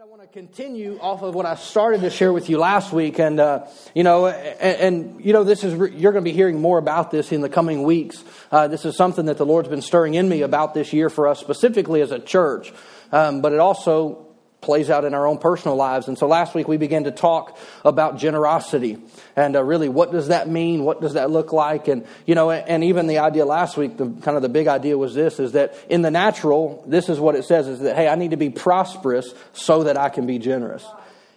I want to continue off of what I started to share with you last week, and uh, you know, and, and, you know, this is you're going to be hearing more about this in the coming weeks. Uh, this is something that the Lord's been stirring in me about this year for us, specifically as a church, um, but it also plays out in our own personal lives. And so last week we began to talk about generosity and uh, really what does that mean? What does that look like? And, you know, and even the idea last week, the kind of the big idea was this, is that in the natural, this is what it says is that, hey, I need to be prosperous so that I can be generous.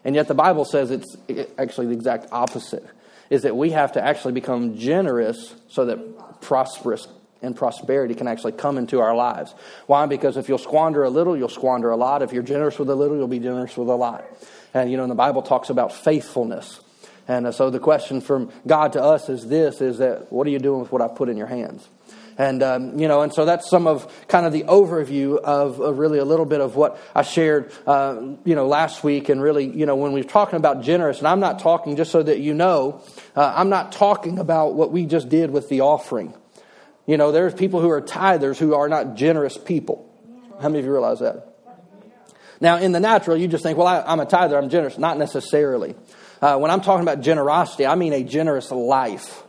And yet the Bible says it's actually the exact opposite, is that we have to actually become generous so that prosperous and prosperity can actually come into our lives. Why? Because if you'll squander a little, you'll squander a lot. If you're generous with a little, you'll be generous with a lot. And you know, and the Bible talks about faithfulness. And uh, so the question from God to us is this: is that what are you doing with what I put in your hands? And, um, you know, and so that's some of kind of the overview of, of really a little bit of what I shared, uh, you know, last week. And really, you know, when we are talking about generous, and I'm not talking, just so that you know, uh, I'm not talking about what we just did with the offering. You know, there's people who are tithers who are not generous people. How many of you realize that? Now, in the natural, you just think, well, I, am a tither, I'm generous. Not necessarily. Uh, when I'm talking about generosity, I mean a generous life.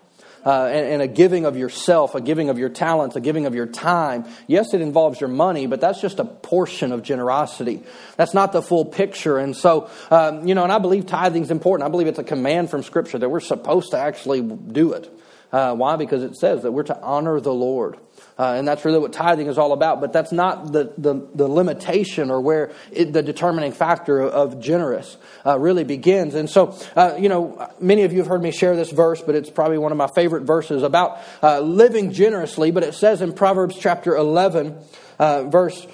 Uh, and, and, a giving of yourself, a giving of your talents, a giving of your time. Yes, it involves your money, but that's just a portion of generosity. That's not the full picture. And so, um, you know, and I believe tithing is important. I believe it's a command from Scripture that we're supposed to actually do it. Uh, why? Because it says that we're to honor the Lord. Uh, and that's really what tithing is all about. But that's not the, the, the limitation or where it, the determining factor of, of generous uh, really begins. And so, uh, you know, many of you have heard me share this verse, but it's probably one of my favorite verses about uh, living generously. But it says in Proverbs chapter 11, uh, verse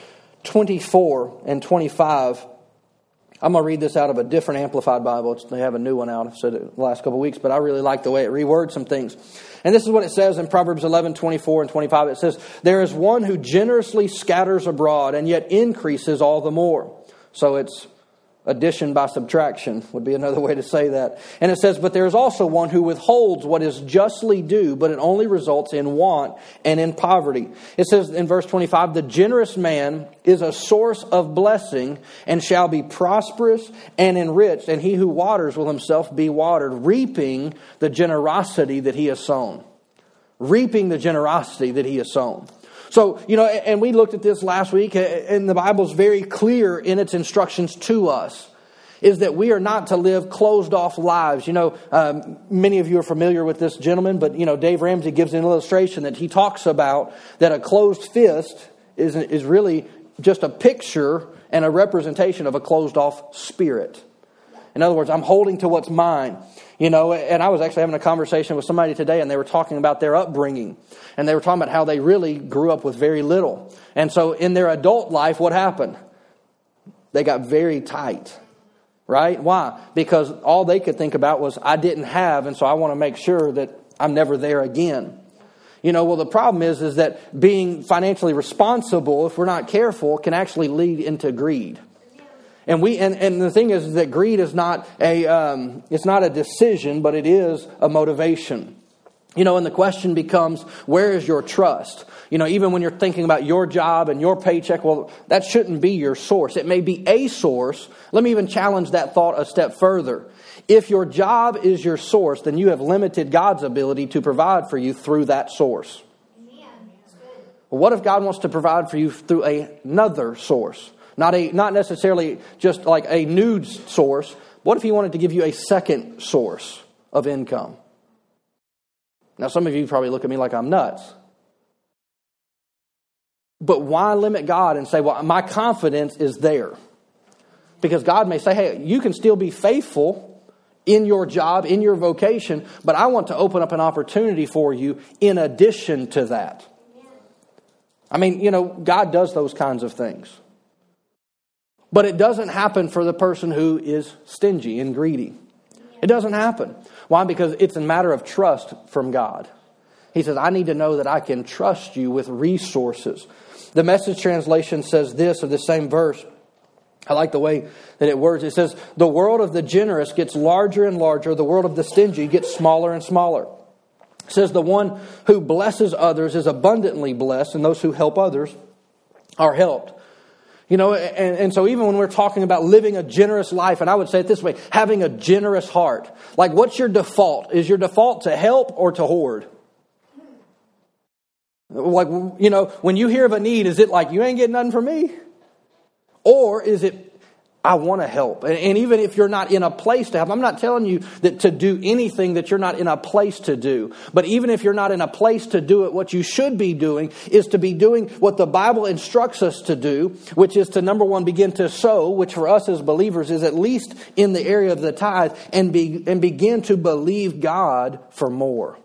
24 and 25. I'm going to read this out of a different Amplified Bible. They have a new one out. I've said it the last couple of weeks, but I really like the way it rewords some things. And this is what it says in Proverbs 11, 24 and 25. It says, There is one who generously scatters abroad and yet increases all the more. So it's Addition by subtraction would be another way to say that. And it says, But there is also one who withholds what is justly due, but it only results in want and in poverty. It says in verse 25, The generous man is a source of blessing and shall be prosperous and enriched, and he who waters will himself be watered, reaping the generosity that he has sown. Reaping the generosity that he has sown. So, you know, and we looked at this last week, and the Bible's very clear in its instructions to us is that we are not to live closed off lives. You know, um, many of you are familiar with this gentleman, but, you know, Dave Ramsey gives an illustration that he talks about that a closed fist is, is really just a picture and a representation of a closed off spirit. In other words, I'm holding to what's mine. You know, and I was actually having a conversation with somebody today, and they were talking about their upbringing. And they were talking about how they really grew up with very little. And so in their adult life, what happened? They got very tight. Right? Why? Because all they could think about was, I didn't have, and so I want to make sure that I'm never there again. You know, well, the problem is, is that being financially responsible, if we're not careful, can actually lead into greed. And we and, and the thing is that greed is not a um, it's not a decision, but it is a motivation. You know, and the question becomes, where is your trust? You know, even when you're thinking about your job and your paycheck, well, that shouldn't be your source. It may be a source. Let me even challenge that thought a step further. If your job is your source, then you have limited God's ability to provide for you through that source. Well, what if God wants to provide for you through another source? Not, a, not necessarily just like a nude source. What if he wanted to give you a second source of income? Now, some of you probably look at me like I'm nuts. But why limit God and say, well, my confidence is there? Because God may say, hey, you can still be faithful in your job, in your vocation, but I want to open up an opportunity for you in addition to that. I mean, you know, God does those kinds of things. But it doesn't happen for the person who is stingy and greedy. It doesn't happen. Why? Because it's a matter of trust from God. He says, I need to know that I can trust you with resources. The message translation says this of the same verse. I like the way that it words. It says, The world of the generous gets larger and larger, the world of the stingy gets smaller and smaller. It says, The one who blesses others is abundantly blessed, and those who help others are helped. You know, and, and so even when we're talking about living a generous life, and I would say it this way having a generous heart, like what's your default? Is your default to help or to hoard? Like, you know, when you hear of a need, is it like, you ain't getting nothing from me? Or is it, I want to help? And, even if you're not in a place to help, I'm not telling you that to do anything that you're not in a place to do. But even if you're not in a place to do it, what you should be doing is to be doing what the Bible instructs us to do, which is to number one, begin to sow, which for us as believers is at least in the area of the tithe, and, be, and begin to believe God for more.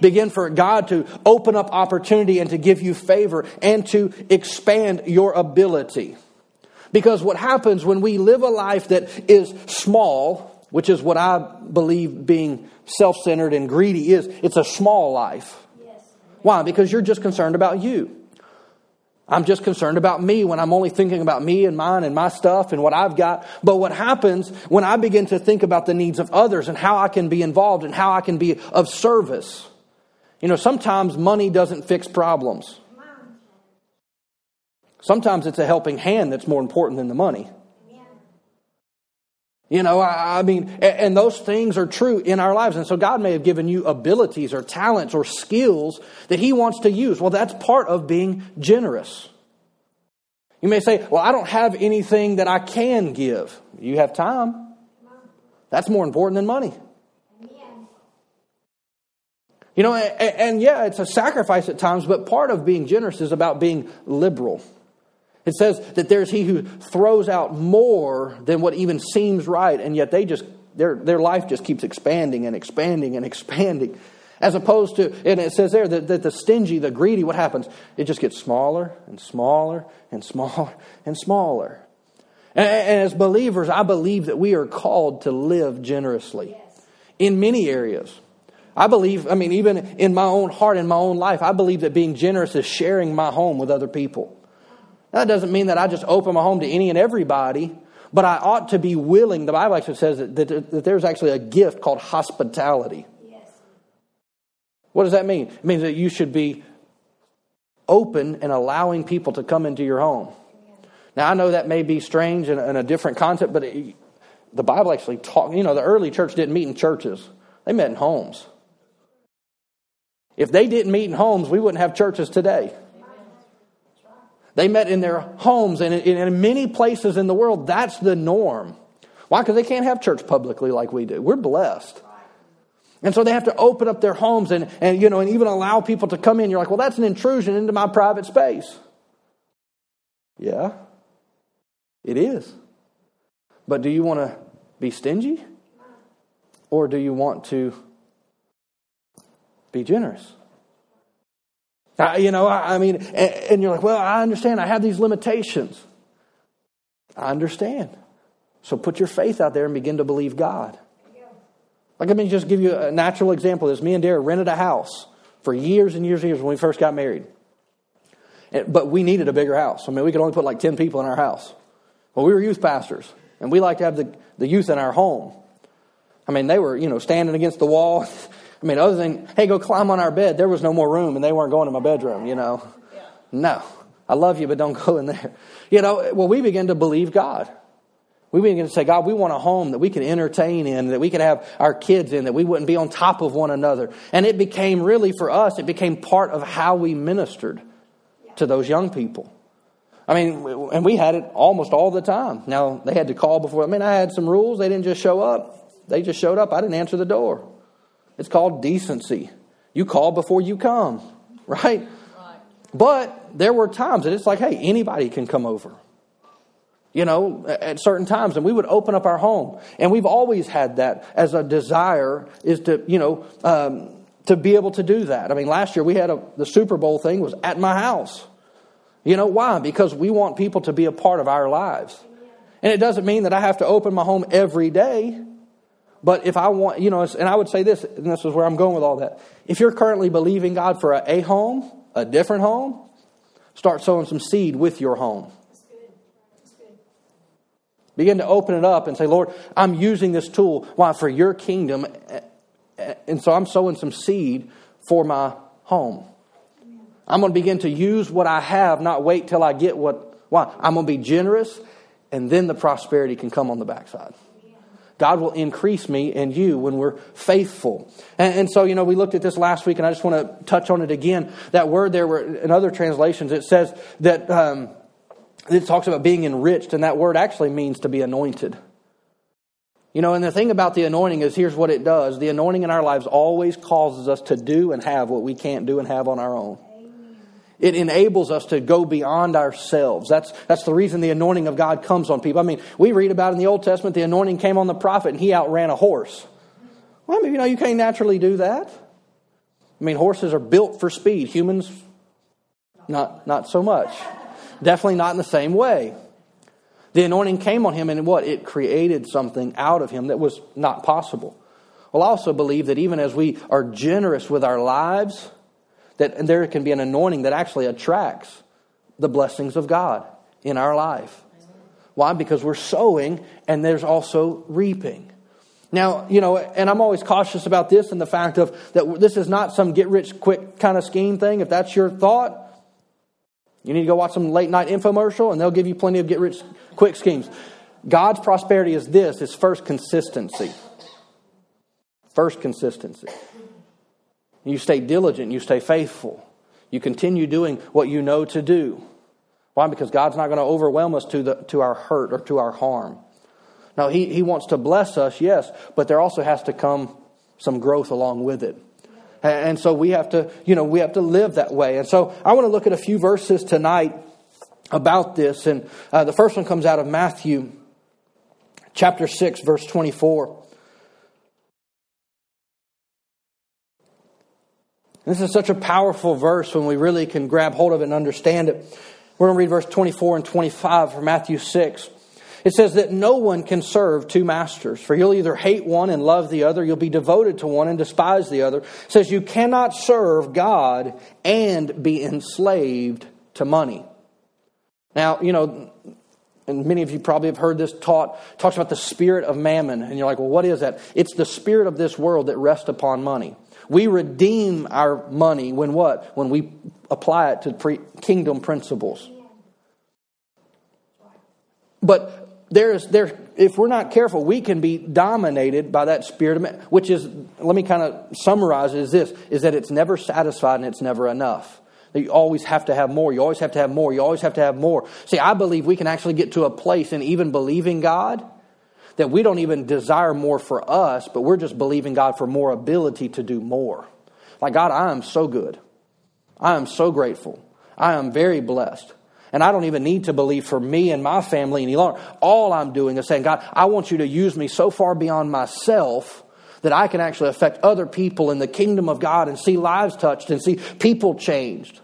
Begin for God to open up opportunity and to give you favor and to expand your ability. Because what happens when we live a life that is small, which is what I believe being self centered and greedy is, it's a small life. Why? Because you're just concerned about you. I'm just concerned about me when I'm only thinking about me and mine and my stuff and what I've got. But what happens when I begin to think about the needs of others and how I can be involved and how I can be of service? You know, sometimes money doesn't fix problems. Sometimes it's a helping hand that's more important than the money. You know, I, I, mean, and those things are true in our lives. And so God may have given you abilities or talents or skills that He wants to use. Well, that's part of being generous. You may say, Well, I don't have anything that I can give. You have time. That's more important than money. You know, and, and, yeah, it's a sacrifice at times, but part of being generous is about being liberal. It says that there's he who throws out more than what even seems right, and yet they just their their life just keeps expanding and expanding and expanding. As opposed to, and it says there that, that the stingy, the greedy, what happens? It just gets smaller and smaller and smaller and smaller. And, and as believers, I believe that we are called to live generously yes. in many areas. I believe, I mean, even in my own heart, in my own life, I believe that being generous is sharing my home with other people. That doesn't mean that I just open my home to any and everybody, but I ought to be willing. The Bible actually says that, that, that there's actually a gift called hospitality. Yes. What does that mean? It means that you should be open and allowing people to come into your home. Now, I know that may be strange and, and a different concept, but it, the Bible actually talks, you know, the early church didn't meet in churches, they met in homes. If they didn't meet in homes, we wouldn't have churches today. They met in their homes, and in, many places in the world, that's the norm. Why? Because they can't have church publicly like we do. We're blessed. And so they have to open up their homes and, and, you know, and even allow people to come in. You're like, well, that's an intrusion into my private space. Yeah, it is. But do you want to be stingy? Or do you want to be generous. Uh, you know, I, I mean, and, and you're like, well, I understand. I have these limitations. I understand. So put your faith out there and begin to believe God. Like, let me just give you a natural example. This me and Dara rented a house for years and years and years when we first got married. But we needed a bigger house. I mean, we could only put like 10 people in our house. Well, we were youth pastors, and we like to have the, the youth in our home. I mean, they were, you know, standing against the wall. I mean, other than, hey, go climb on our bed, there was no more room and they weren't going to my bedroom, you know. Yeah. No. I love you, but don't go in there. You know, well, we begin to believe God. We begin to say, God, we want a home that we can entertain in, that we can have our kids in, that we wouldn't be on top of one another. And it became really, for us, it became part of how we ministered to those young people. I mean, and we had it almost all the time. Now, they had to call before. I mean, I had some rules. They didn't just show up. They just showed up. I didn't answer the door. It's called decency. You call before you come, right? right? But there were times that it's like, hey, anybody can come over. You know, at certain times, and we would open up our home, and we've always had that as a desire is to, you know, um, to be able to do that. I mean, last year we had a, the Super Bowl thing was at my house. You know why? Because we want people to be a part of our lives. And it doesn't mean that I have to open my home every day. But if I want, you know, and I would say this, and this is where I'm going with all that. If you're currently believing God for a, a home, a different home, start sowing some seed with your home. Begin to open it up and say, Lord, I'm using this tool. Why? For your kingdom. And so I'm sowing some seed for my home. I'm going to begin to use what I have, not wait till I get what Why? I'm going to be generous, and then the prosperity can come on the backside. God will increase me and you when we're faithful. And, and, so, you know, we looked at this last week, and I just want to touch on it again. That word there, were, in other translations, it says that um, it talks about being enriched, and that word actually means to be anointed. You know, and the thing about the anointing is here's what it does the anointing in our lives always causes us to do and have what we can't do and have on our own. It enables us to go beyond ourselves. That's, that's the reason the anointing of God comes on people. I mean, we read about in the Old Testament the anointing came on the prophet and he outran a horse. Well, I mean, you know, you can't naturally do that. I mean, horses are built for speed. Humans, not, not so much. Definitely not in the same way. The anointing came on him and what? It created something out of him that was not possible. Well, I also believe that even as we are generous with our lives, that and there can be an anointing that actually attracts the blessings of God in our life. Why? Because we're sowing and there's also reaping. Now, you know, and I'm always cautious about this and the fact of that this is not some get rich quick kind of scheme thing. If that's your thought, you need to go watch some late night infomercial and they'll give you plenty of get rich quick schemes. God's prosperity is this, is first consistency. First consistency. You stay diligent, you stay faithful. You continue doing what you know to do. Why? Because God's not going to overwhelm us to, the, to our hurt or to our harm. Now, he, he wants to bless us, yes, but there also has to come some growth along with it. And so we have to, you know, we have to live that way. And so I want to look at a few verses tonight about this. And uh, the first one comes out of Matthew chapter 6, verse 24. This is such a powerful verse when we really can grab hold of it and understand it. We're going to read verse 24 and 25 from Matthew 6. It says that no one can serve two masters, for you'll either hate one and love the other, you'll be devoted to one and despise the other. It says you cannot serve God and be enslaved to money. Now, you know, and many of you probably have heard this taught, talks about the spirit of mammon. And you're like, well, what is that? It's the spirit of this world that rests upon money. We redeem our money when what? When we apply it to pre- kingdom principles. But there's there if we're not careful, we can be dominated by that spirit of which is let me kind of summarize it as this is that it's never satisfied and it's never enough. You always have to have more. You always have to have more. You always have to have more. See, I believe we can actually get to a place in even believing God that we don't even desire more for us, but we're just believing God for more ability to do more. Like, God, I am so good. I am so grateful. I am very blessed. And I don't even need to believe for me and my family any longer. All I'm doing is saying, God, I want you to use me so far beyond myself that I can actually affect other people in the kingdom of God and see lives touched and see people changed.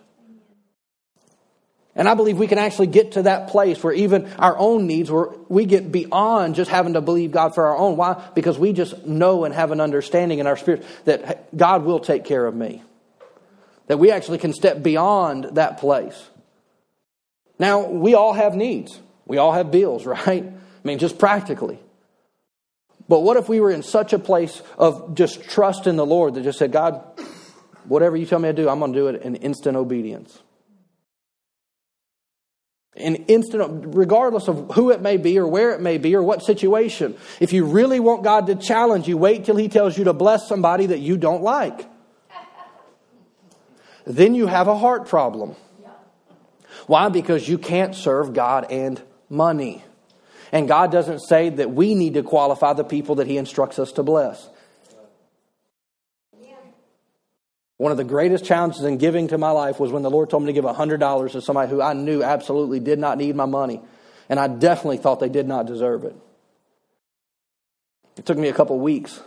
And I believe we can actually get to that place where even our own needs, where we get beyond just having to believe God for our own. Why? Because we just know and have an understanding in our spirit that God will take care of me. That we actually can step beyond that place. Now, we all have needs. We all have bills, right? I mean, just practically. But what if we were in such a place of just trust in the Lord that just said, God, whatever you tell me to do, I'm going to do it in instant obedience? In instant, regardless of who it may be or where it may be or what situation. If you really want God to challenge you, wait till He tells you to bless somebody that you don't like. Then you have a heart problem. Why? Because you can't serve God and money. And God doesn't say that we need to qualify the people that He instructs us to bless. One of the greatest challenges in giving to my life was when the Lord told me to give $100 to somebody who I knew absolutely did not need my money. And I definitely thought they did not deserve it. It took me a couple weeks.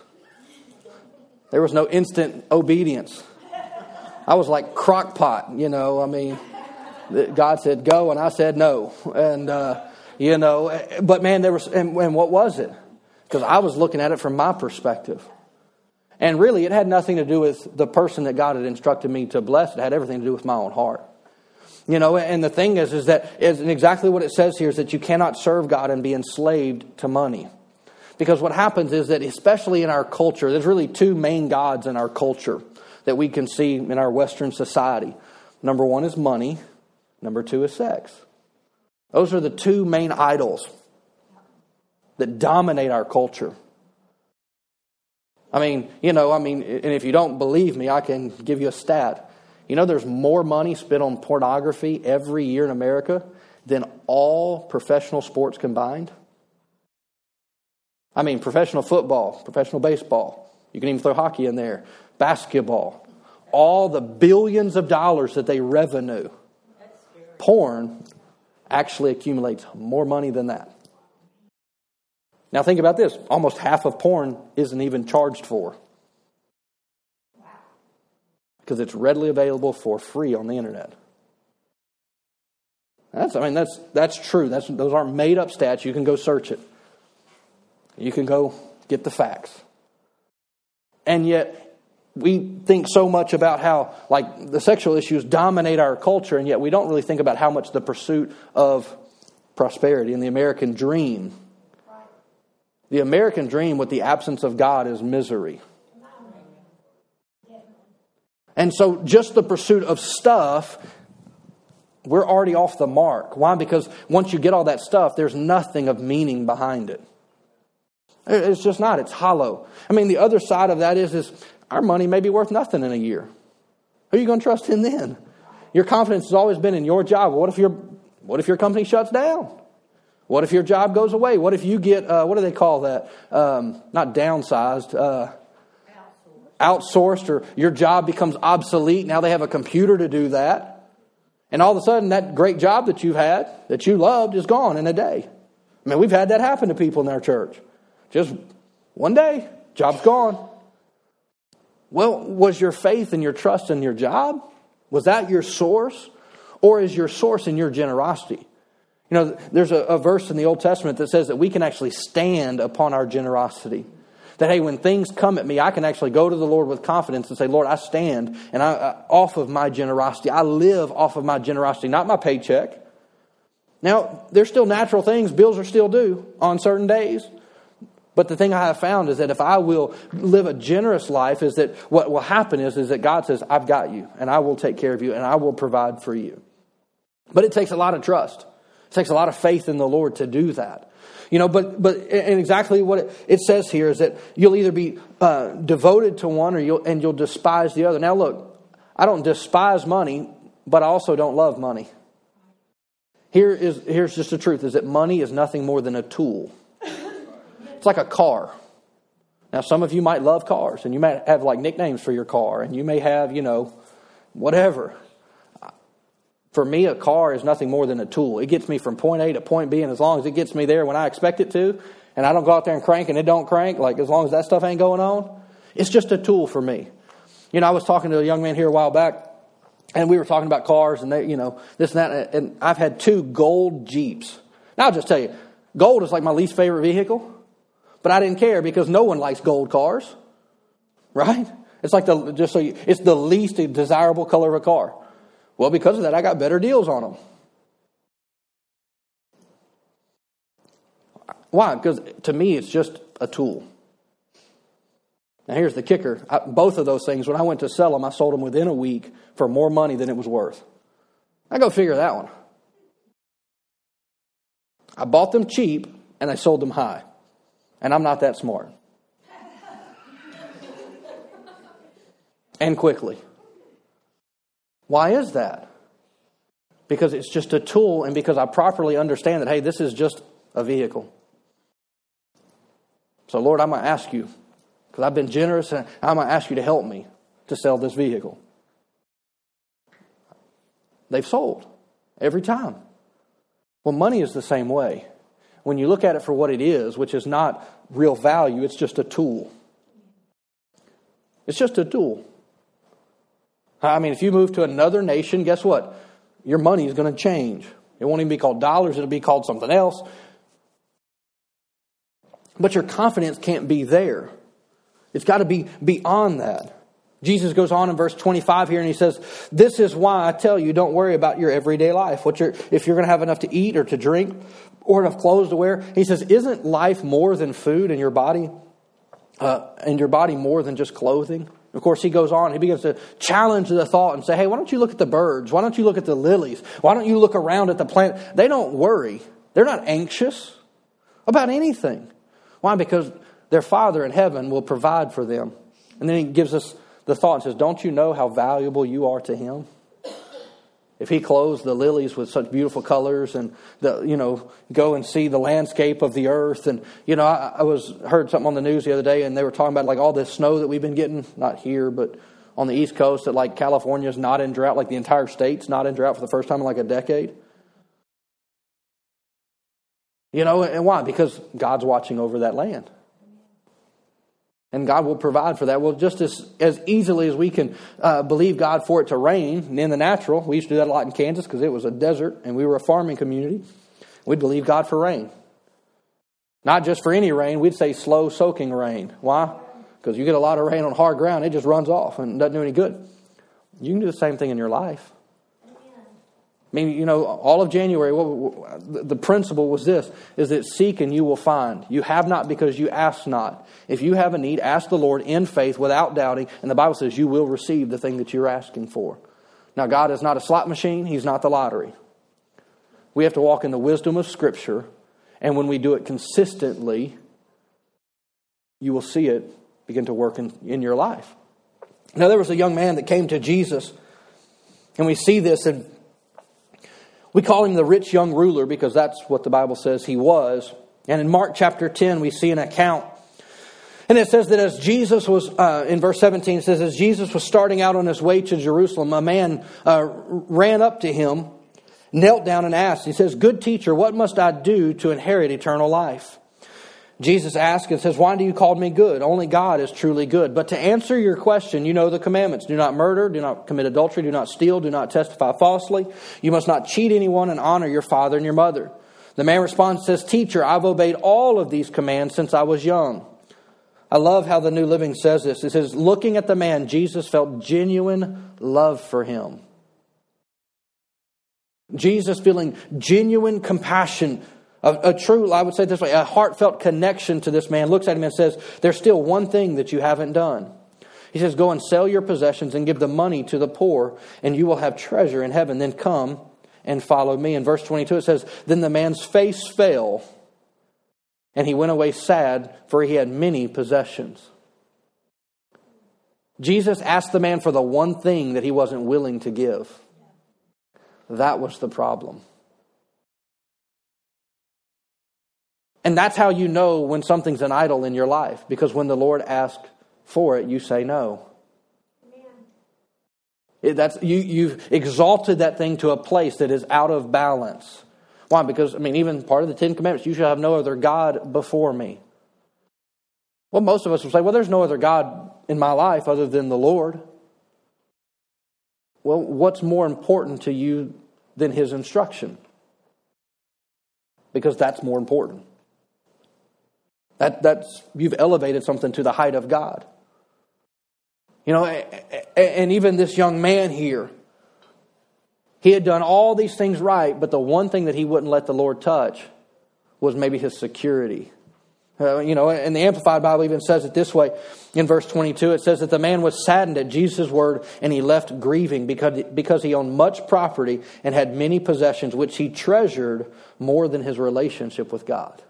There was no instant obedience. I was like crock pot, you know. I mean, God said go, and I said no. And, uh, you know, but man, there was, and, and what was it? Because I was looking at it from my perspective. And really, it had nothing to do with the person that God had instructed me to bless. It had everything to do with my own heart. You know, and the thing is, is that is exactly what it says here is that you cannot serve God and be enslaved to money. Because what happens is that, especially in our culture, there's really two main gods in our culture that we can see in our Western society. Number one is money, number two is sex. Those are the two main idols that dominate our culture. I mean, you know, I mean, and if you don't believe me, I can give you a stat. You know, there's more money spent on pornography every year in America than all professional sports combined. I mean, professional football, professional baseball. You can even throw hockey in there, basketball. All the billions of dollars that they revenue. Porn actually accumulates more money than that. Now, think about this almost half of porn isn't even charged for because it's readily available for free on the internet. That's, I mean, that's, that's true. That's, those aren't made up stats. You can go search it. You can go get the facts. And yet, we think so much about how, like, the sexual issues dominate our culture, and yet we don't really think about how much the pursuit of prosperity and the American dream. The American dream with the absence of God is misery. And so, just the pursuit of stuff, we're already off the mark. Why? Because once you get all that stuff, there's nothing of meaning behind it. It's just not. It's hollow. I mean, the other side of that is, is our money may be worth nothing in a year. Who are you going to trust in then? Your confidence has always been in your job. What if your what if your company shuts down? What if your job goes away? What if you get uh, what do they call that? Um, not downsized. Uh, outsourced or your job becomes obsolete. Now they have a computer to do that. And all of a sudden, that great job that you've had, that you loved, is gone in a day. I mean, we've had that happen to people in our church. Just one day, job's gone. Well, was your faith and your trust in your job? Was that your source? Or is your source in your generosity? You know, there's a, a verse in the Old Testament that says that we can actually stand upon our generosity. That, hey, when things come at me, I can actually go to the Lord with confidence and say, Lord, I stand and I, uh, off of my generosity. I live off of my generosity, not my paycheck. Now, there's still natural things, bills are still due on certain days. But the thing I have found is that if I will live a generous life, is that what will happen is, is that God says, I've got you, and I will take care of you, and I will provide for you. But it takes a lot of trust. Takes a lot of faith in the Lord to do that. You know, but but and exactly what it, it says here is that you'll either be uh, devoted to one or you'll and you'll despise the other. Now, look, I don't despise money, but I also don't love money. Here is here's just the truth: is that money is nothing more than a tool. It's like a car. Now, some of you might love cars, and you might have like nicknames for your car, and you may have, you know, whatever. For me, a car is nothing more than a tool. It gets me from point A to point B, and as long as it gets me there when I expect it to, and I don't go out there and crank and it don't crank, like as long as that stuff ain't going on, it's just a tool for me. You know, I was talking to a young man here a while back, and we were talking about cars and they, you know, this and that, and I've had two gold Jeeps. Now I'll just tell you, gold is like my least favorite vehicle, but I didn't care because no one likes gold cars, right? It's like the just so you, it's the least desirable color of a car. Well, because of that, I got better deals on them. Why? Because to me, it's just a tool. Now, here's the kicker. I, both of those things, when I went to sell them, I sold them within a week for more money than it was worth. I go figure that one. I bought them cheap and I sold them high. And I'm not that smart. and quickly. Why is that? Because it's just a tool, and because I properly understand that, hey, this is just a vehicle. So, Lord, I'm going to ask you, because I've been generous, and I'm going to ask you to help me to sell this vehicle. They've sold every time. Well, money is the same way. When you look at it for what it is, which is not real value, it's just a tool. It's just a tool. I mean, if you move to another nation, guess what? Your money is going to change. It won't even be called dollars, it'll be called something else. But your confidence can't be there. It's got to be beyond that. Jesus goes on in verse 25 here and he says, This is why I tell you, don't worry about your everyday life. What if you're going to have enough to eat or to drink or enough clothes to wear. He says, Isn't life more than food and your body, uh, and your body more than just clothing? Of course, he goes on, he begins to challenge the thought and say, hey, why don't you look at the birds? Why don't you look at the lilies? Why don't you look around at the plant? They don't worry. They're not anxious about anything. Why? Because their Father in heaven will provide for them. And then he gives us the thought and says, Don't you know how valuable you are to him? If he clothes the lilies with such beautiful colors and the, you know, go and see the landscape of the earth. And, you know, I, I was, heard something on the news the other day and they were talking about like all this snow that we've been getting, not here, but on the East Coast that like California's not in drought, like the entire state's not in drought for the first time in like a decade. You know, and why? Because God's watching over that land and God will provide for that. Well, just as, as easily as we can uh, believe God for it to rain in the natural, we used to do that a lot in Kansas because it was a desert and we were a farming community. We'd believe God for rain. Not just for any rain, we'd say slow soaking rain. Why? Because you get a lot of rain on hard ground, it just runs off and doesn't do any good. You can do the same thing in your life. I mean, you know, all of January, well, the principle was this, is that seek and you will find. You have not because you ask not. If you have a need, ask the Lord in faith without doubting, and the Bible says you will receive the thing that you're asking for. Now, God is not a slot machine, He's not the lottery. We have to walk in the wisdom of Scripture, and when we do it consistently, you will see it begin to work in, in your life. Now, there was a young man that came to Jesus, and we see this in we call him the rich young ruler because that's what the Bible says he was. And in Mark chapter 10, we see an account. And it says that as Jesus was, uh, in verse 17, it says, as Jesus was starting out on his way to Jerusalem, a man uh, ran up to him, knelt down and asked, He says, Good teacher, what must I do to inherit eternal life? Jesus asks and says, Why do you call me good? Only God is truly good. But to answer your question, you know the commandments. Do not murder, do not commit adultery, do not steal, do not testify falsely. You must not cheat anyone and honor your father and your mother. The man responds says, Teacher, I've obeyed all of these commands since I was young. I love how the New Living says this. It says, Looking at the man, Jesus felt genuine love for him. Jesus feeling genuine compassion a, a, true, I would say this way, a heartfelt connection to this man looks at him and says, There's still one thing that you haven't done. He says, Go and sell your possessions and give the money to the poor, and you will have treasure in heaven. Then come and follow me. In verse 22, it says, Then the man's face fell, and he went away sad, for he had many possessions. Jesus asked the man for the one thing that he wasn't willing to give. That was the problem. And that's how you know when something's an idol in your life, because when the Lord asks for it, you say no. It, that's, you, you've exalted that thing to a place that is out of balance. Why? Because, I mean, even part of the Ten Commandments, you shall have no other God before me. Well, most of us will say, well, there's no other God in my life other than the Lord. Well, what's more important to you than His instruction? Because that's more important. That, that's, you've elevated something to the height of God. You know, and even this young man here, he had done all these things right, but the one thing that he wouldn't let the Lord touch was maybe his security. Uh, you know, and the Amplified Bible even says it this way in verse 22. It says that the man was saddened at Jesus' word and he left grieving because, because he owned much property and had many possessions, which he treasured more than his relationship with God.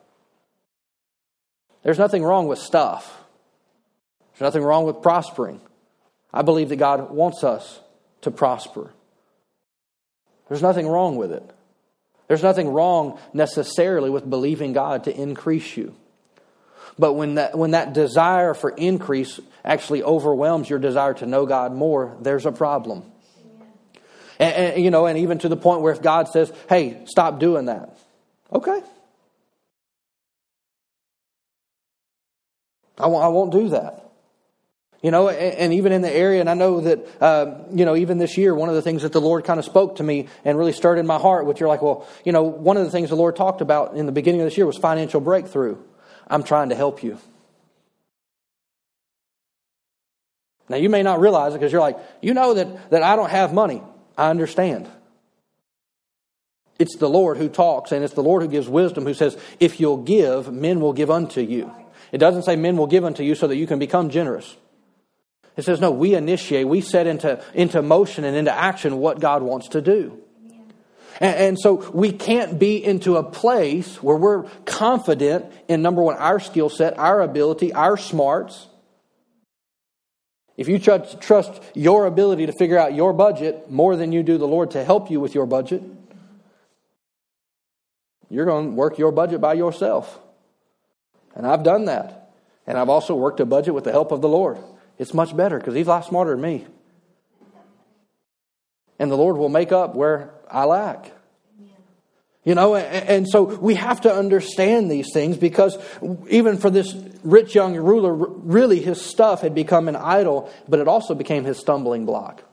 There's nothing wrong with stuff, there's nothing wrong with prospering. I believe that God wants us to prosper. There's nothing wrong with it. There's nothing wrong necessarily with believing God to increase you. But when that, when that desire for increase actually overwhelms your desire to know God more, there's a problem. And, and, you know, and even to the point where if God says, hey, stop doing that. Okay, I won't, I won't do that. You know, and, and, even in the area, and I know that, uh, you know, even this year, one of the things that the Lord kind of spoke to me and really stirred in my heart, which you're like, well, you know, one of the things the Lord talked about in the beginning of this year was financial breakthrough. I'm trying to help you. Now, you may not realize it because you're like, you know that, that I don't have money. I understand. It's the Lord who talks, and it's the Lord who gives wisdom, who says, if you'll give, men will give unto you. It doesn't say men will give unto you so that you can become generous. It says, no, we initiate, we set into, into motion and into action what God wants to do. And, and, so we can't be into a place where we're confident in number one, our skill set, our ability, our smarts. If you trust, trust your ability to figure out your budget more than you do the Lord to help you with your budget, you're going to work your budget by yourself. And I've done that. And I've also worked a budget with the help of the Lord. It's much better because He's a lot smarter than me. And the Lord will make up where I lack. You know, and so we have to understand these things because even for this rich young ruler, really his stuff had become an idol, but it also became his stumbling block.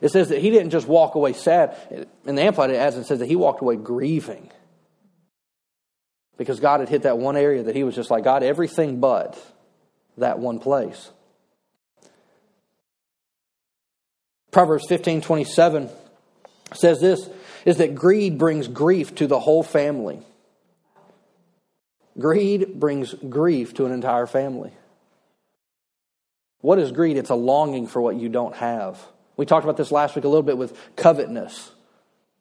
It says that he didn't just walk away sad. In the Amplified, it adds and says that he walked away grieving because God had hit that one area that he was just like, God, everything but that one place. Proverbs 15 27 says this is that greed brings grief to the whole family. Greed brings grief to an entire family. What is greed? It's a longing for what you don't have. We talked about this last week a little bit with covetousness.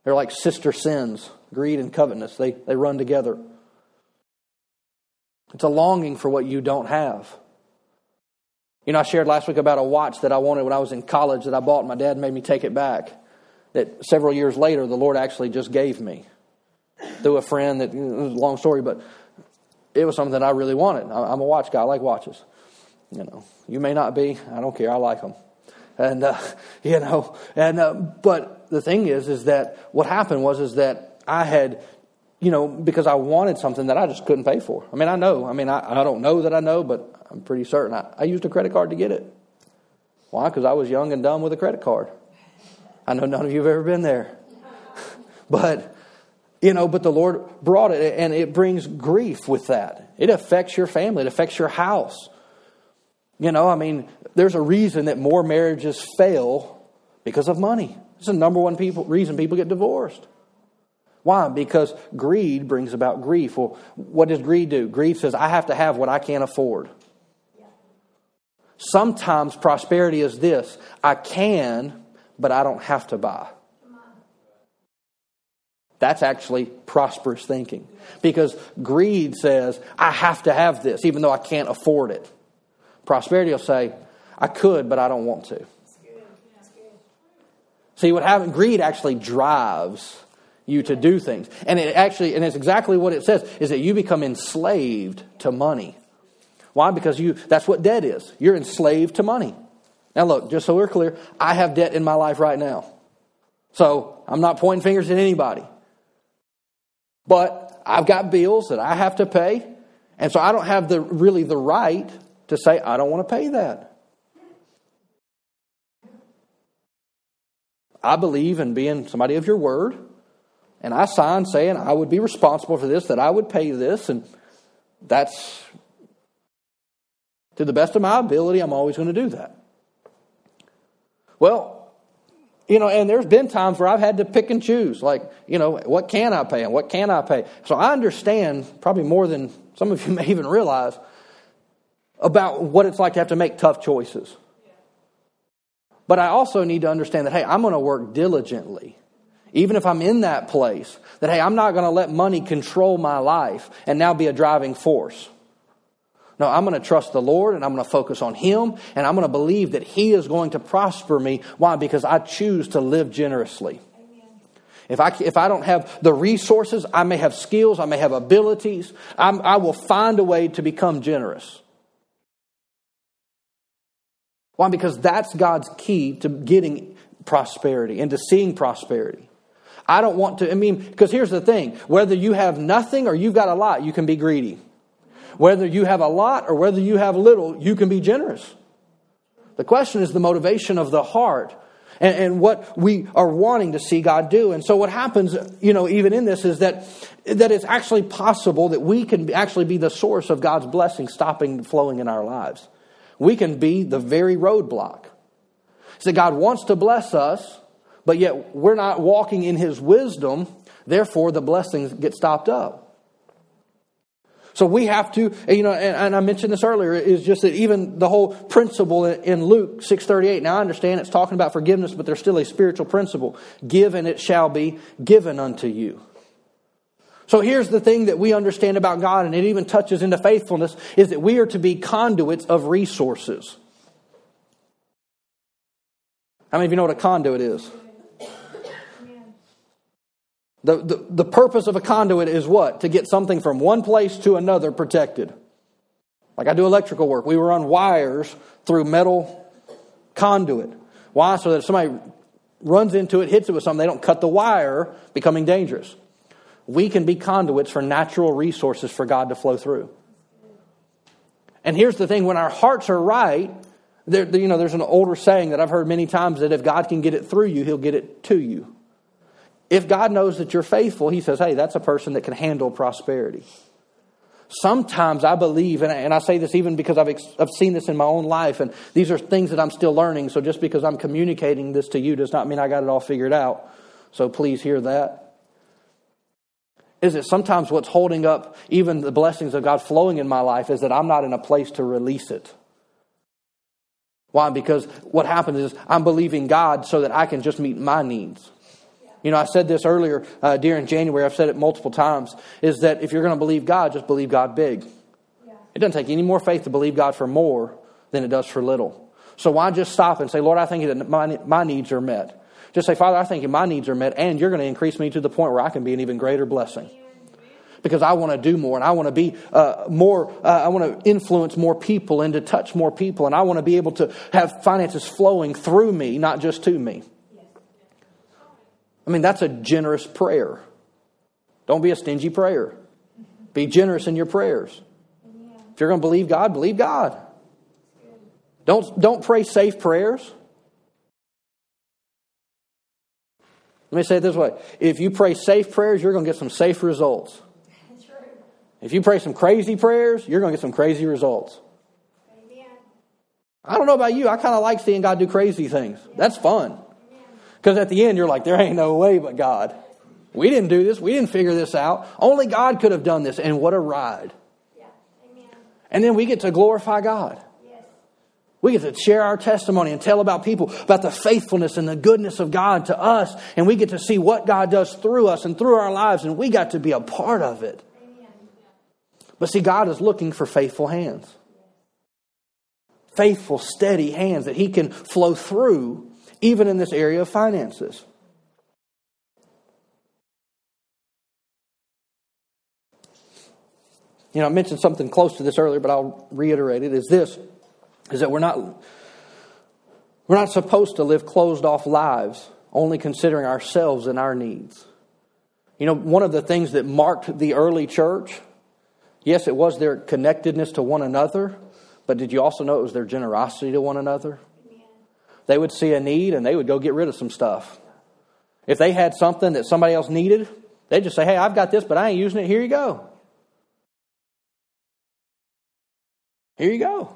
They're like sister sins. Greed and covetousness, they, they run together. It's a longing for what you don't have. You know, I shared last week about a watch that I wanted when I was in college that I bought, and my dad made me take it back. That several years later, the Lord actually just gave me through a friend. That long story, but it was something that I really wanted. I'm a watch guy. I like watches. You know, you may not be. I don't care. I like them. And uh, you know, and uh, but the thing is, is that what happened was is that I had you know, because I wanted something that I just couldn't pay for. I mean, I know. I mean, I, I don't know that I know, but I'm pretty certain. I, I used a credit card to get it. Why? Because I was young and dumb with a credit card. I know none of you have ever been there. but, you know, but the Lord brought it, and it brings grief with that. It affects your family, it affects your house. You know, I mean, there's a reason that more marriages fail because of money. It's the number one people, reason people get divorced. Why? Because greed brings about grief. Well, what does greed do? Greed says, I have to have what I can't afford. Sometimes prosperity is this I can, but I don't have to buy. That's actually prosperous thinking. Because greed says, I have to have this, even though I can't afford it. Prosperity will say, I could, but I don't want to. See, what happens, greed actually drives you to do things. And it actually, and it's exactly what it says, is that you become enslaved to money. Why? Because you, that's what debt is. You're enslaved to money. Now look, just so we're clear, I have debt in my life right now. So I'm not pointing fingers at anybody. But I've got bills that I have to pay. And so I don't have the really the right to say, I don't want to pay that. I believe in being somebody of your word. And I signed saying I would be responsible for this, that I would pay this, and that's to the best of my ability, I'm always going to do that. Well, you know, and there's been times where I've had to pick and choose, like, you know, what can I pay and what can I pay? So I understand, probably more than some of you may even realize, about what it's like to have to make tough choices. But I also need to understand that, hey, I'm going to work diligently even if I'm in that place, that, hey, I'm not going to let money control my life and now be a driving force. No, I'm going to trust the Lord and I'm going to focus on Him and I'm going to believe that He is going to prosper me. Why? Because I choose to live generously. If I, if I don't have the resources, I may have skills, I may have abilities, I'm, I will find a way to become generous. Why? Because that's God's key to getting prosperity and to seeing prosperity. I don't want to, I mean, because here's the thing whether you have nothing or you've got a lot, you can be greedy. Whether you have a lot or whether you have little, you can be generous. The question is the motivation of the heart and, and, what we are wanting to see God do. And so what happens, you know, even in this is that, that it's actually possible that we can actually be the source of God's blessing stopping flowing in our lives. We can be the very roadblock. So God wants to bless us, but yet we're not walking in his wisdom, therefore the blessings get stopped up. So we have to, you know, and, and, I mentioned this earlier, is just that even the whole principle in Luke 6.38, now I understand it's talking about forgiveness, but there's still a spiritual principle. Give and it shall be given unto you. So here's the thing that we understand about God, and it even touches into faithfulness, is that we are to be conduits of resources. How many of you know what a conduit is? The, the, the purpose of a conduit is what? To get something from one place to another protected. Like I do electrical work. We run wires through metal conduit. Why? So that if somebody runs into it, hits it with something, they don't cut the wire, becoming dangerous. We can be conduits for natural resources for God to flow through. And here's the thing when our hearts are right, there, you know, there's an older saying that I've heard many times that if God can get it through you, he'll get it to you. If God knows that you're faithful, He says, hey, that's a person that can handle prosperity. Sometimes I believe, and I, say this even because I've, I've seen this in my own life, and these are things that I'm still learning. So just because I'm communicating this to you does not mean I got it all figured out. So please hear that. Is it sometimes what's holding up even the blessings of God flowing in my life is that I'm not in a place to release it. Why? Because what happens is I'm believing God so that I can just meet my needs. You know, I said this earlier uh, during January, I've said it multiple times, is that if you're going to believe God, just believe God big. Yeah. It doesn't take any more faith to believe God for more than it does for little. So why just stop and say, Lord, I think that my, my needs are met? Just say, Father, I think my needs are met, and you're going to increase me to the point where I can be an even greater blessing. Because I want to do more, and I want to be uh, more, uh, I want to influence more people and to touch more people, and I want to be able to have finances flowing through me, not just to me. I mean, that's a generous prayer. Don't be a stingy prayer. Be generous in your prayers. If you're going to believe God, believe God. Don't, don't pray safe prayers. Let me say it this way if you pray safe prayers, you're going to get some safe results. If you pray some crazy prayers, you're going to get some crazy results. I don't know about you, I kind of like seeing God do crazy things. That's fun. Because at the end, you're like, there ain't no way but God. We didn't do this. We didn't figure this out. Only God could have done this. And what a ride. Yeah. And then we get to glorify God. Yes. We get to share our testimony and tell about people about the faithfulness and the goodness of God to us. And we get to see what God does through us and through our lives. And we got to be a part of it. Amen. But see, God is looking for faithful hands. Faithful, steady hands that He can flow through even in this area of finances. You know, I mentioned something close to this earlier, but I'll reiterate it. Is this is that we're not we're not supposed to live closed off lives, only considering ourselves and our needs. You know, one of the things that marked the early church, yes, it was their connectedness to one another, but did you also know it was their generosity to one another? They would see a need and they would go get rid of some stuff. If they had something that somebody else needed, they'd just say, Hey, I've got this, but I ain't using it. Here you go. Here you go.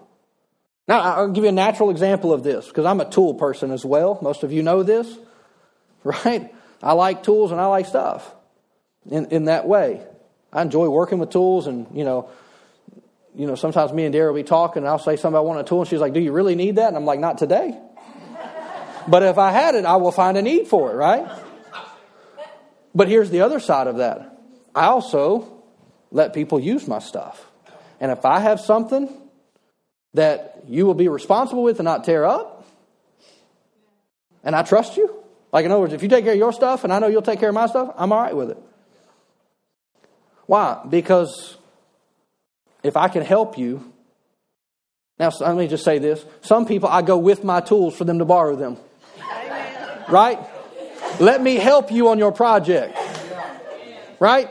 Now, I'll give you a natural example of this because I'm a tool person as well. Most of you know this, right? I like tools and I like stuff in, in that way. I enjoy working with tools and, you know, you know, sometimes me and Dara will be talking and I'll say something, I want a tool, and she's like, Do you really need that? And I'm like, Not today. But if I had it, I will find a need for it, right? But here's the other side of that. I also let people use my stuff. And if I have something that you will be responsible with and not tear up, and I trust you, like in other words, if you take care of your stuff and I know you'll take care of my stuff, I'm all right with it. Why? Because if I can help you, now let me just say this. Some people, I go with my tools for them to borrow them. Right? Let me help you on your project. Right?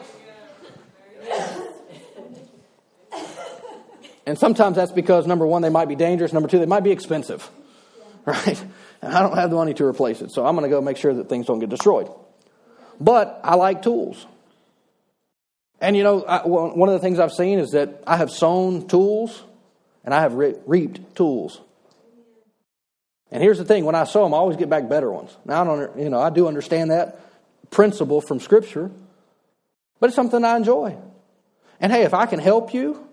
And sometimes that's because, number one, they might be dangerous. Number two, they might be expensive. Right? And I don't have the money to replace it. So I'm going to go make sure that things don't get destroyed. But I like tools. And you know, I, one of the things I've seen is that I have sown tools and I have re- reaped tools. And here's the thing: when I sow them, I always get back better ones. Now I don't, you know, I do understand that principle from Scripture, but it's something I enjoy. And hey, if I can help you,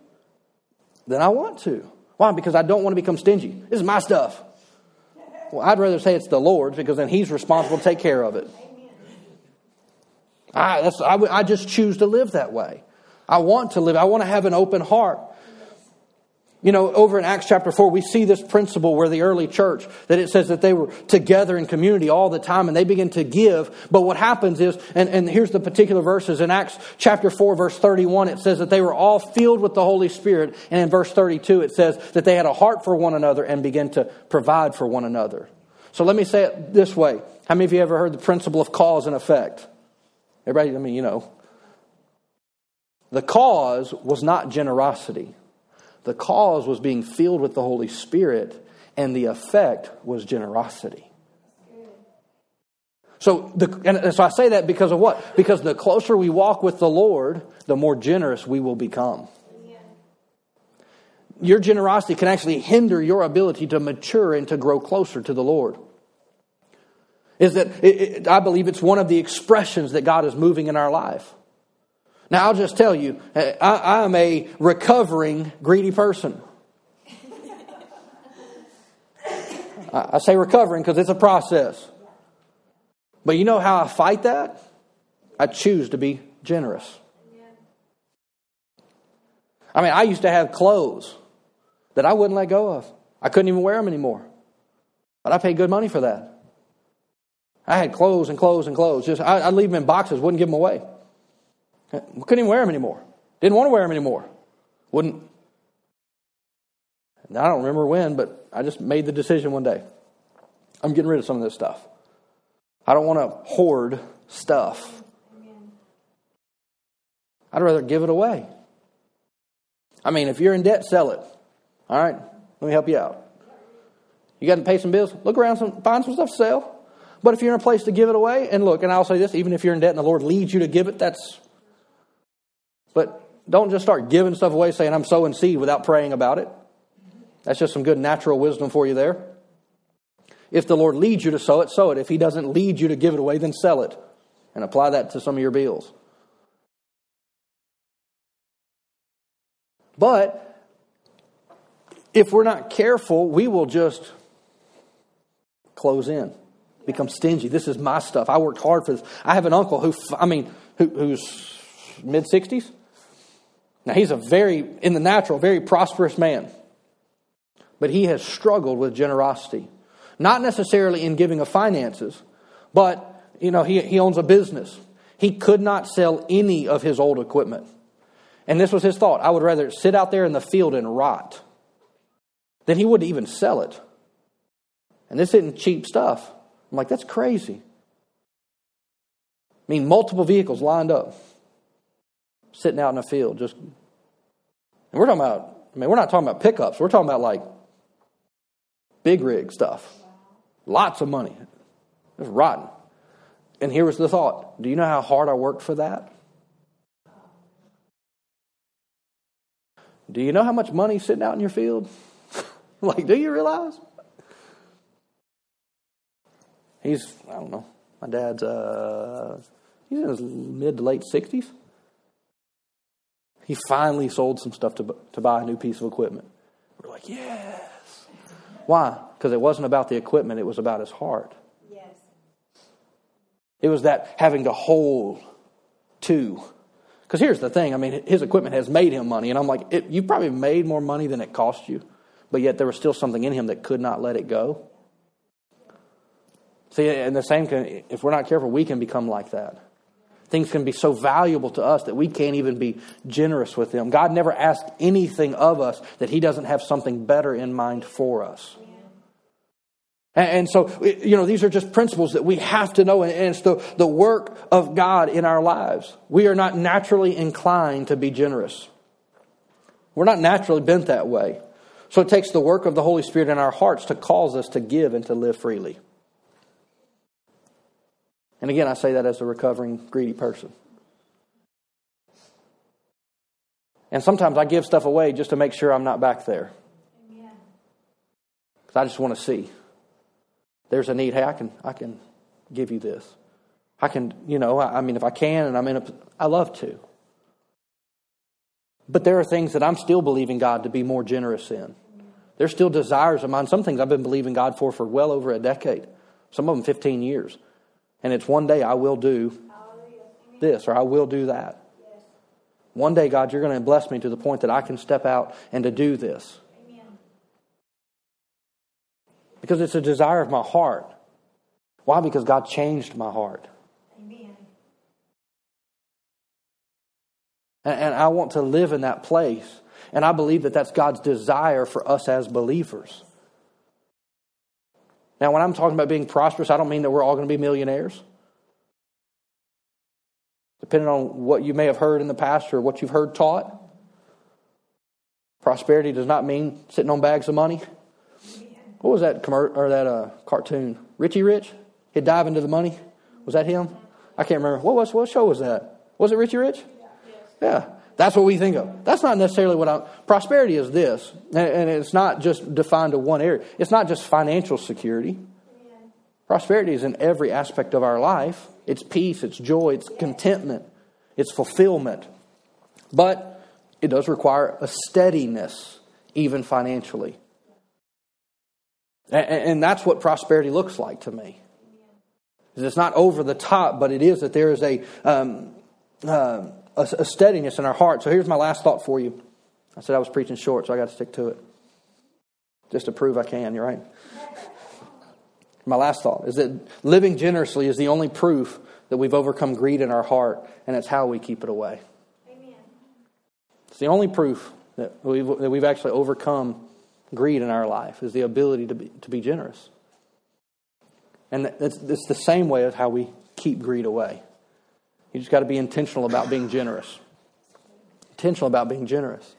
then I want to. Why? Because I don't want to become stingy. This is my stuff. Well, I'd rather say it's the Lord's because then He's responsible to take care of it. I, I, I just choose to live that way. I want to live. I want to have an open heart. You know, over in Acts chapter 4, we see this principle where the early church, that it says that they were together in community all the time and they begin to give. But what happens is, and, and here's the particular verses in Acts chapter 4, verse 31, it says that they were all filled with the Holy Spirit. And in verse 32, it says that they had a heart for one another and began to provide for one another. So let me say it this way. How many of you ever heard the principle of cause and effect? Everybody, I mean, you know. The cause was not generosity. The cause was being filled with the Holy Spirit, and the effect was generosity. So, the, and so I say that because of what? Because the closer we walk with the Lord, the more generous we will become. Your generosity can actually hinder your ability to mature and to grow closer to the Lord. Is that it, it, I believe it's one of the expressions that God is moving in our life. Now, I'll just tell you, uh, I, am a recovering greedy person. I, I say recovering because it's a process. But you know how I fight that? I choose to be generous. I mean, I used to have clothes that I wouldn't let go of. I couldn't even wear them anymore. But I paid good money for that. I had clothes and clothes and clothes. Just I, would leave them in boxes, wouldn't give them away. We couldn't even wear them anymore. Didn't want to wear them anymore. Wouldn't. Now I don't remember when, but I just made the decision one day. I'm getting rid of some of this stuff. I don't want to hoard stuff. I'd rather give it away. I mean, if you're in debt, sell it. All right, let me help you out. You got to pay some bills? Look around, some, find some stuff to sell. But if you're in a place to give it away, and look, and I'll say this, even if you're in debt and the Lord leads you to give it, that's but don't just start giving stuff away saying, I'm sowing seed without praying about it. That's just some good natural wisdom for you there. If the Lord leads you to sow it, sow it. If He doesn't lead you to give it away, then sell it and apply that to some of your bills. But if we're not careful, we will just close in, become stingy. This is my stuff. I worked hard for this. I have an uncle who, I mean, who, who's mid 60s. Now, he's a very, in the natural, very prosperous man. But he has struggled with generosity. Not necessarily in giving of finances, but, you know, he, he owns a business. He could not sell any of his old equipment. And this was his thought I would rather sit out there in the field and rot than he would even sell it. And this isn't cheap stuff. I'm like, that's crazy. I mean, multiple vehicles lined up sitting out in a field. Just, and we're talking about, I mean, we're not talking about pickups. We're talking about like big rig stuff. Lots of money. It's rotten. And here was the thought Do you know how hard I worked for that? Do you know how much money sitting out in your field? like, do you realize? He's, I don't know, my dad's, uh, he's in his mid to late 60s. He finally sold some stuff to, to buy a new piece of equipment. We're like, yes. Why? Because it wasn't about the equipment, it was about his heart. Yes. It was that having to hold to. Because here's the thing I mean, his equipment has made him money. And I'm like, it, you probably made more money than it cost you. But yet there was still something in him that could not let it go. See, and the same can, if we're not careful, we can become like that. Things can be so valuable to us that we can't even be generous with them. God never asked anything of us that He doesn't have something better in mind for us. And so, you know, these are just principles that we have to know, and it's the, the work of God in our lives. We are not naturally inclined to be generous. We're not naturally bent that way. So it takes the work of the Holy Spirit in our hearts to cause us to give and to live freely. And again, I say that as a recovering greedy person. And sometimes I give stuff away just to make sure I'm not back there. Because I just want to see. There's a need. Hey, I can, I can give you this. I can, you know, I, I mean, if I can and I'm in a, I love to. But there are things that I'm still believing God to be more generous in. There's still desires of mine. Some things I've been believing God for for well over a decade, some of them 15 years. And it's one day I will do this or I will do that. One day, God, you're going to bless me to the point that I can step out and to do this. Because it's a desire of my heart. Why? Because God changed my heart. And, I want to live in that place. And I believe that that's God's desire for us as believers. Now, when I'm talking about being prosperous, I don't mean that we're all going to be millionaires. Depending on what you may have heard in the past or what you've heard taught, prosperity does not mean sitting on bags of money. What was that commer- or that uh, cartoon? Richie Rich? He'd dive into the money. Was that him? I can't remember. What was what show was that? Was it Richie Rich? Yeah. That's what we think of. That's not necessarily what I'm. Prosperity is this, and it's not just defined to one area. It's not just financial security. Prosperity is in every aspect of our life. It's peace, it's joy, it's contentment, it's fulfillment. But it does require a steadiness, even financially. And that's what prosperity looks like to me. It's not over the top, but it is that there is a, um, uh, a, steadiness in our heart. So here's my last thought for you. I said I was preaching short, so I got to stick to it. Just to prove I can, you're right. My last thought is that living generously is the only proof that we've overcome greed in our heart, and it's how we keep it away. Amen. It's the only proof that we've, that we've actually overcome greed in our life is the ability to be, to be generous. And it's, it's the same way of how we keep greed away. You just got to be intentional about being generous. Intentional about being generous.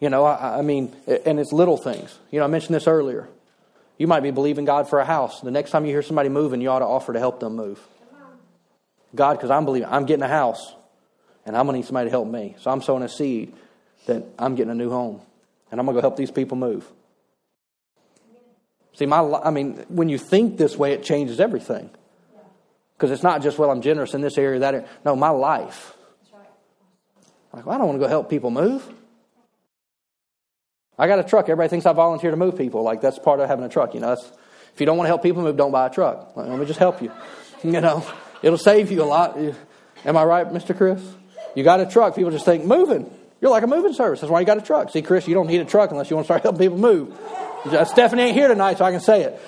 You know, I, I, mean, and it's little things. You know, I mentioned this earlier. You might be believing God for a house. The next time you hear somebody moving, you ought to offer to help them move. God, because I'm believing, I'm getting a house, and I'm going to need somebody to help me. So I'm sowing a seed that I'm getting a new home and I'm going to go help these people move. See, my, I mean, when you think this way, it changes everything. Because it's not just, well, I'm generous in this area, that area. No, my life. Like, well, I don't want to go help people move. I got a truck. Everybody thinks I volunteer to move people. Like, that's part of having a truck. You know, that's, if you don't want to help people move, don't buy a truck. Like, let me just help you. You know, it'll save you a lot. Am I right, Mr. Chris? You got a truck. People just think moving. You're like a moving service. That's why you got a truck. See, Chris, you don't need a truck unless you want to start helping people move. Uh, Stephanie ain't here tonight, so I can say it.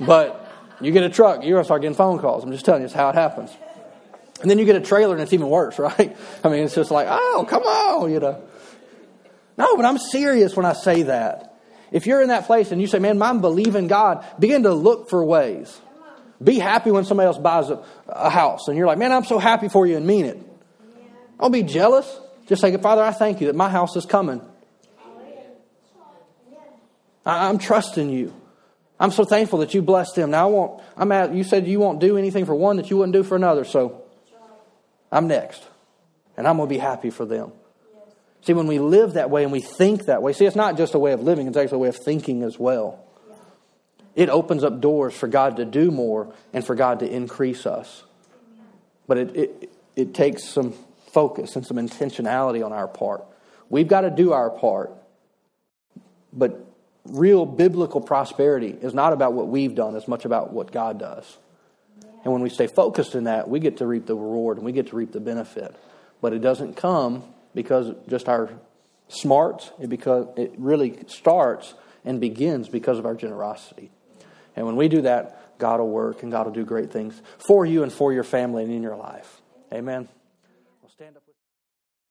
But you get a truck, you're going to start getting phone calls. I'm just telling you, it's how it happens. And then you get a trailer, and it's even worse, right? I mean, it's just like, oh, come on, you know. No, but I'm serious when I say that. If you're in that place and you say, man, I'm believing God, begin to look for ways. Be happy when somebody else buys a, a house, and you're like, man, I'm so happy for you, and mean it. Don't be jealous. Just say, Father, I thank you that my house is coming. I'm trusting you. I'm so thankful that you blessed them. Now I won't, I'm at, you said you won't do anything for one that you wouldn't do for another, so I'm next. And I'm going to be happy for them. See, when we live that way and we think that way, see, it's not just a way of living, it's actually a way of thinking as well. It opens up doors for God to do more and for God to increase us. But it, it, it takes some focus and some intentionality on our part. We've got to do our part. But real biblical prosperity is not about what we've done as much about what God does. And when we stay focused in that, we get to reap the reward and we get to reap the benefit. But it doesn't come because just our smarts, it, because, it really starts and begins because of our generosity. And when we do that, God will work and God will do great things for you and for your family and in your life. Amen.